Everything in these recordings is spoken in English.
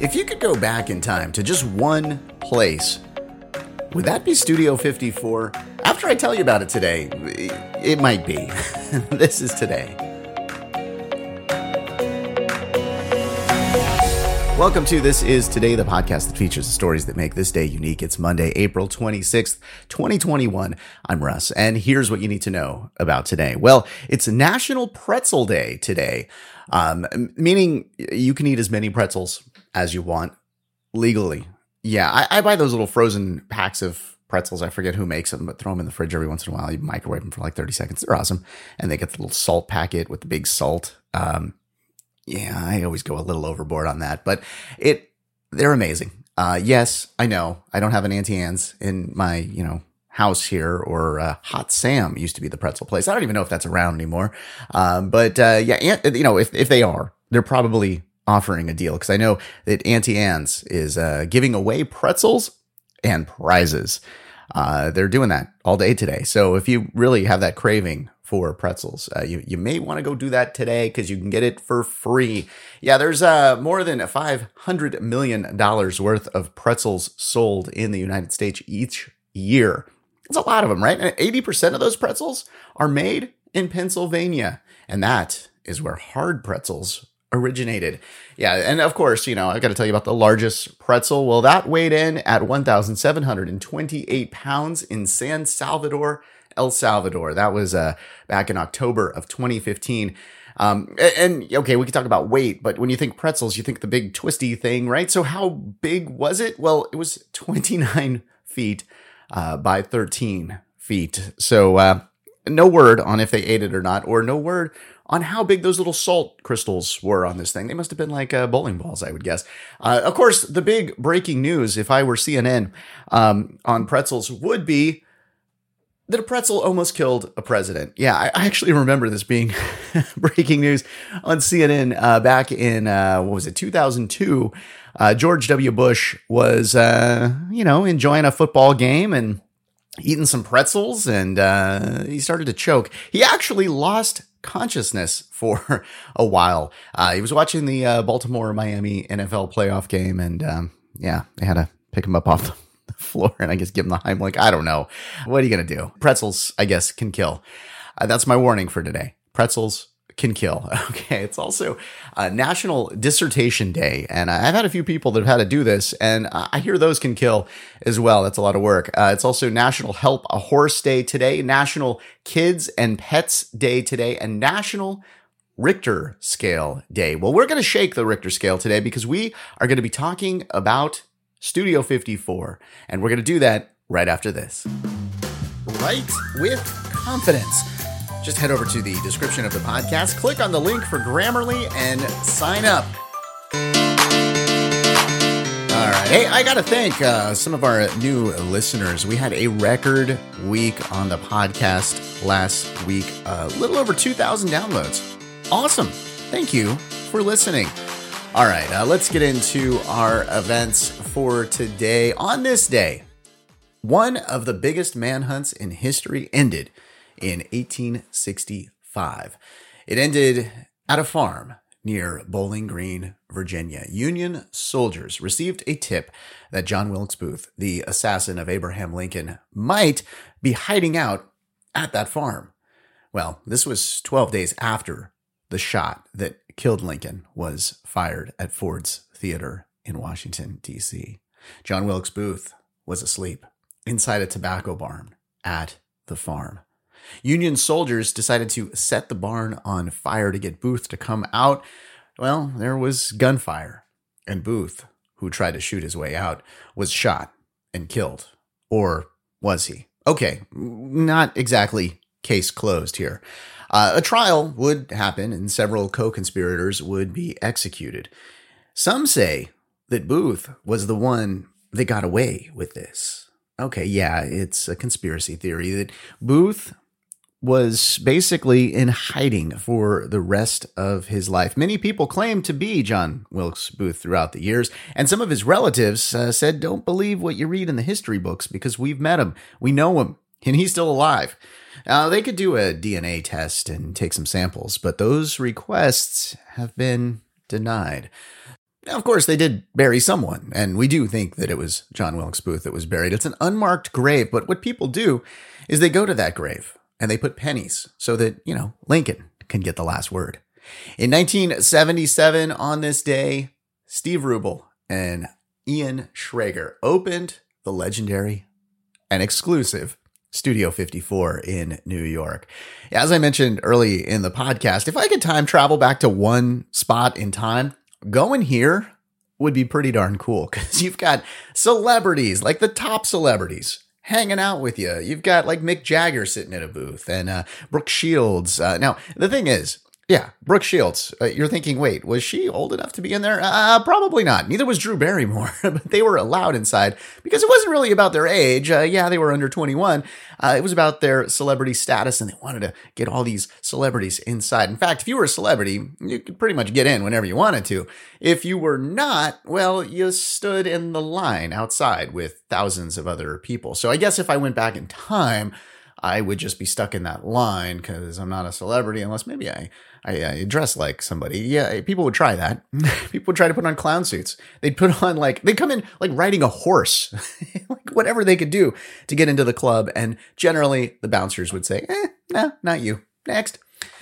If you could go back in time to just one place, would that be Studio 54? After I tell you about it today, it might be. this is today. Welcome to This Is Today, the podcast that features the stories that make this day unique. It's Monday, April 26th, 2021. I'm Russ, and here's what you need to know about today. Well, it's National Pretzel Day today, um, meaning you can eat as many pretzels as you want legally. Yeah, I, I buy those little frozen packs of pretzels. I forget who makes them, but throw them in the fridge every once in a while. You microwave them for like 30 seconds. They're awesome. And they get the little salt packet with the big salt. Um, yeah, I always go a little overboard on that, but it, they're amazing. Uh, yes, I know I don't have an Auntie Anne's in my, you know, house here or uh, Hot Sam used to be the pretzel place. I don't even know if that's around anymore. Um, but, uh, yeah, you know, if, if they are, they're probably offering a deal because I know that Auntie Anne's is uh, giving away pretzels and prizes. Uh, they're doing that all day today. So if you really have that craving for pretzels, uh, you you may want to go do that today because you can get it for free. Yeah, there's uh, more than five hundred million dollars worth of pretzels sold in the United States each year. It's a lot of them, right? Eighty percent of those pretzels are made in Pennsylvania, and that is where hard pretzels originated. Yeah, and of course, you know, I've got to tell you about the largest pretzel. Well, that weighed in at 1,728 pounds in San Salvador, El Salvador. That was uh, back in October of 2015. Um, and, and okay, we can talk about weight, but when you think pretzels, you think the big twisty thing, right? So how big was it? Well, it was 29 feet uh, by 13 feet. So uh, no word on if they ate it or not, or no word on how big those little salt crystals were on this thing. They must have been like uh, bowling balls, I would guess. Uh, of course, the big breaking news, if I were CNN um, on pretzels, would be that a pretzel almost killed a president. Yeah, I, I actually remember this being breaking news on CNN uh, back in, uh, what was it, 2002. Uh, George W. Bush was, uh, you know, enjoying a football game and eating some pretzels and uh, he started to choke. He actually lost consciousness for a while. Uh, he was watching the uh, Baltimore Miami NFL playoff game, and um, yeah, they had to pick him up off the floor and I guess give him the Heimlich. I don't know. What are you going to do? Pretzels, I guess, can kill. Uh, that's my warning for today. Pretzels can kill. Okay. It's also uh, National Dissertation Day. And I've had a few people that have had to do this, and I hear those can kill as well. That's a lot of work. Uh, it's also National Help a Horse Day today, National Kids and Pets Day today, and National Richter Scale Day. Well, we're going to shake the Richter scale today because we are going to be talking about Studio 54, and we're going to do that right after this. Right with confidence just head over to the description of the podcast, click on the link for Grammarly, and sign up. All right. Hey, I got to thank uh, some of our new listeners. We had a record week on the podcast last week, a little over 2,000 downloads. Awesome. Thank you for listening. All right, uh, let's get into our events for today. On this day, one of the biggest manhunts in history ended in 1865. It ended at a farm near Bowling Green, Virginia. Union soldiers received a tip that John Wilkes Booth, the assassin of Abraham Lincoln, might be hiding out at that farm. Well, this was 12 days after the shot that killed Lincoln was fired at Ford's Theater in Washington, D.C. John Wilkes Booth was asleep inside a tobacco barn at the farm. Union soldiers decided to set the barn on fire to get Booth to come out. Well, there was gunfire, and Booth, who tried to shoot his way out, was shot and killed. Or was he? Okay, not exactly case closed here. Uh, a trial would happen, and several co conspirators would be executed. Some say that Booth was the one that got away with this. Okay, yeah, it's a conspiracy theory that Booth was basically in hiding for the rest of his life. Many people claim to be John Wilkes Booth throughout the years, and some of his relatives uh, said, Don't believe what you read in the history books because we've met him, we know him, and he's still alive. Uh, they could do a DNA test and take some samples, but those requests have been denied. Now, of course, they did bury someone, and we do think that it was John Wilkes Booth that was buried. It's an unmarked grave, but what people do is they go to that grave and they put pennies so that, you know, Lincoln can get the last word. In 1977, on this day, Steve Rubell and Ian Schrager opened the legendary and exclusive Studio 54 in New York. As I mentioned early in the podcast, if I could time travel back to one spot in time, going here would be pretty darn cool because you've got celebrities, like the top celebrities, hanging out with you. You've got like Mick Jagger sitting at a booth and uh, Brooke Shields. Uh, now, the thing is, yeah, Brooke Shields. Uh, you're thinking, wait, was she old enough to be in there? Uh, probably not. Neither was Drew Barrymore, but they were allowed inside because it wasn't really about their age. Uh, yeah, they were under 21. Uh, it was about their celebrity status, and they wanted to get all these celebrities inside. In fact, if you were a celebrity, you could pretty much get in whenever you wanted to. If you were not, well, you stood in the line outside with thousands of other people. So I guess if I went back in time, I would just be stuck in that line because I'm not a celebrity unless maybe I, I, I dress like somebody. Yeah, people would try that. people would try to put on clown suits. They'd put on like, they'd come in like riding a horse, like whatever they could do to get into the club. And generally the bouncers would say, eh, no, not you. Next.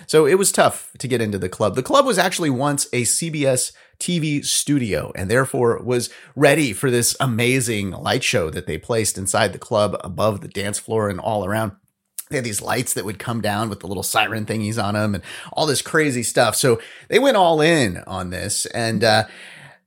So it was tough to get into the club. The club was actually once a CBS TV studio and therefore was ready for this amazing light show that they placed inside the club above the dance floor and all around they had these lights that would come down with the little siren thingies on them and all this crazy stuff. So they went all in on this. And uh,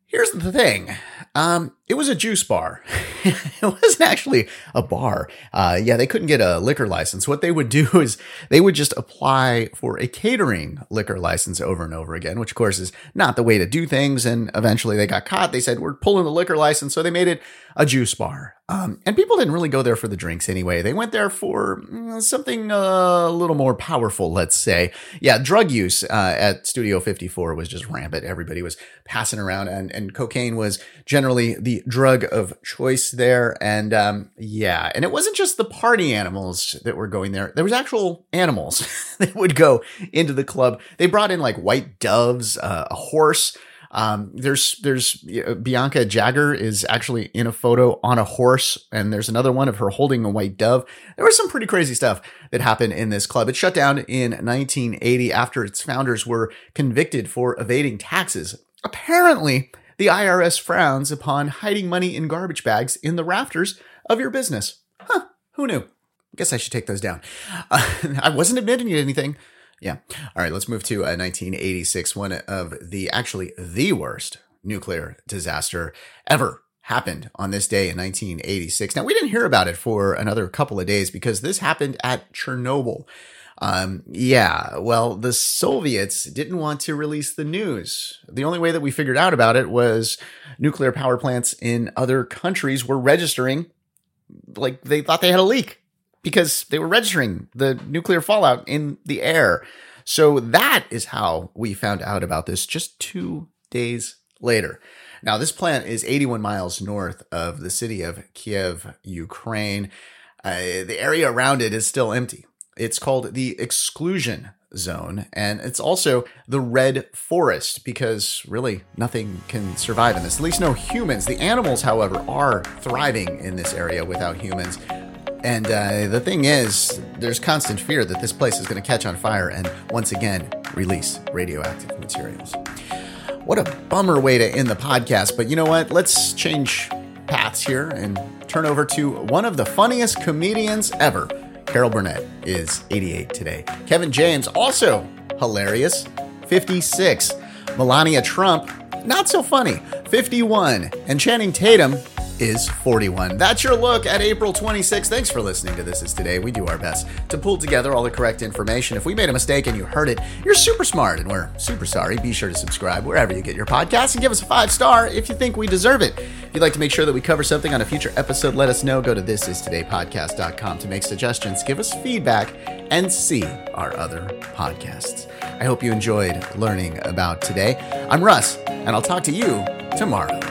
here's the thing um, it was a juice bar. it wasn't actually a bar. Uh, yeah, they couldn't get a liquor license. What they would do is they would just apply for a catering liquor license over and over again, which of course is not the way to do things. And eventually they got caught. They said, we're pulling the liquor license. So they made it a juice bar. Um, and people didn't really go there for the drinks anyway. They went there for mm, something uh, a little more powerful, let's say. Yeah, drug use uh, at Studio 54 was just rampant. Everybody was passing around, and, and cocaine was generally the drug of choice there. And um, yeah, and it wasn't just the party animals that were going there. There was actual animals that would go into the club. They brought in like white doves, uh, a horse. Um, there's there's Bianca Jagger is actually in a photo on a horse, and there's another one of her holding a white dove. There was some pretty crazy stuff that happened in this club. It shut down in 1980 after its founders were convicted for evading taxes. Apparently, the IRS frowns upon hiding money in garbage bags in the rafters of your business. Huh, who knew? Guess I should take those down. Uh, I wasn't admitting anything. Yeah. All right, let's move to uh, 1986, one of the actually the worst nuclear disaster ever happened on this day in 1986. Now, we didn't hear about it for another couple of days because this happened at Chernobyl. Um, yeah, well, the Soviets didn't want to release the news. The only way that we figured out about it was nuclear power plants in other countries were registering like they thought they had a leak because they were registering the nuclear fallout in the air. So that is how we found out about this just two days later. Now, this plant is 81 miles north of the city of Kiev, Ukraine. Uh, the area around it is still empty. It's called the exclusion zone, and it's also the red forest because really nothing can survive in this. At least no humans. The animals, however, are thriving in this area without humans. And uh, the thing is, there's constant fear that this place is going to catch on fire and once again release radioactive materials. What a bummer way to end the podcast, but you know what? Let's change paths here and turn over to one of the funniest comedians ever. Carol Burnett is 88 today. Kevin James, also hilarious, 56. Melania Trump, not so funny, 51. And Channing Tatum, is 41. That's your look at April 26th. Thanks for listening to This Is Today. We do our best to pull together all the correct information. If we made a mistake and you heard it, you're super smart and we're super sorry. Be sure to subscribe wherever you get your podcast and give us a five star if you think we deserve it. If you'd like to make sure that we cover something on a future episode, let us know. Go to thisistodaypodcast.com to make suggestions, give us feedback, and see our other podcasts. I hope you enjoyed learning about today. I'm Russ, and I'll talk to you tomorrow.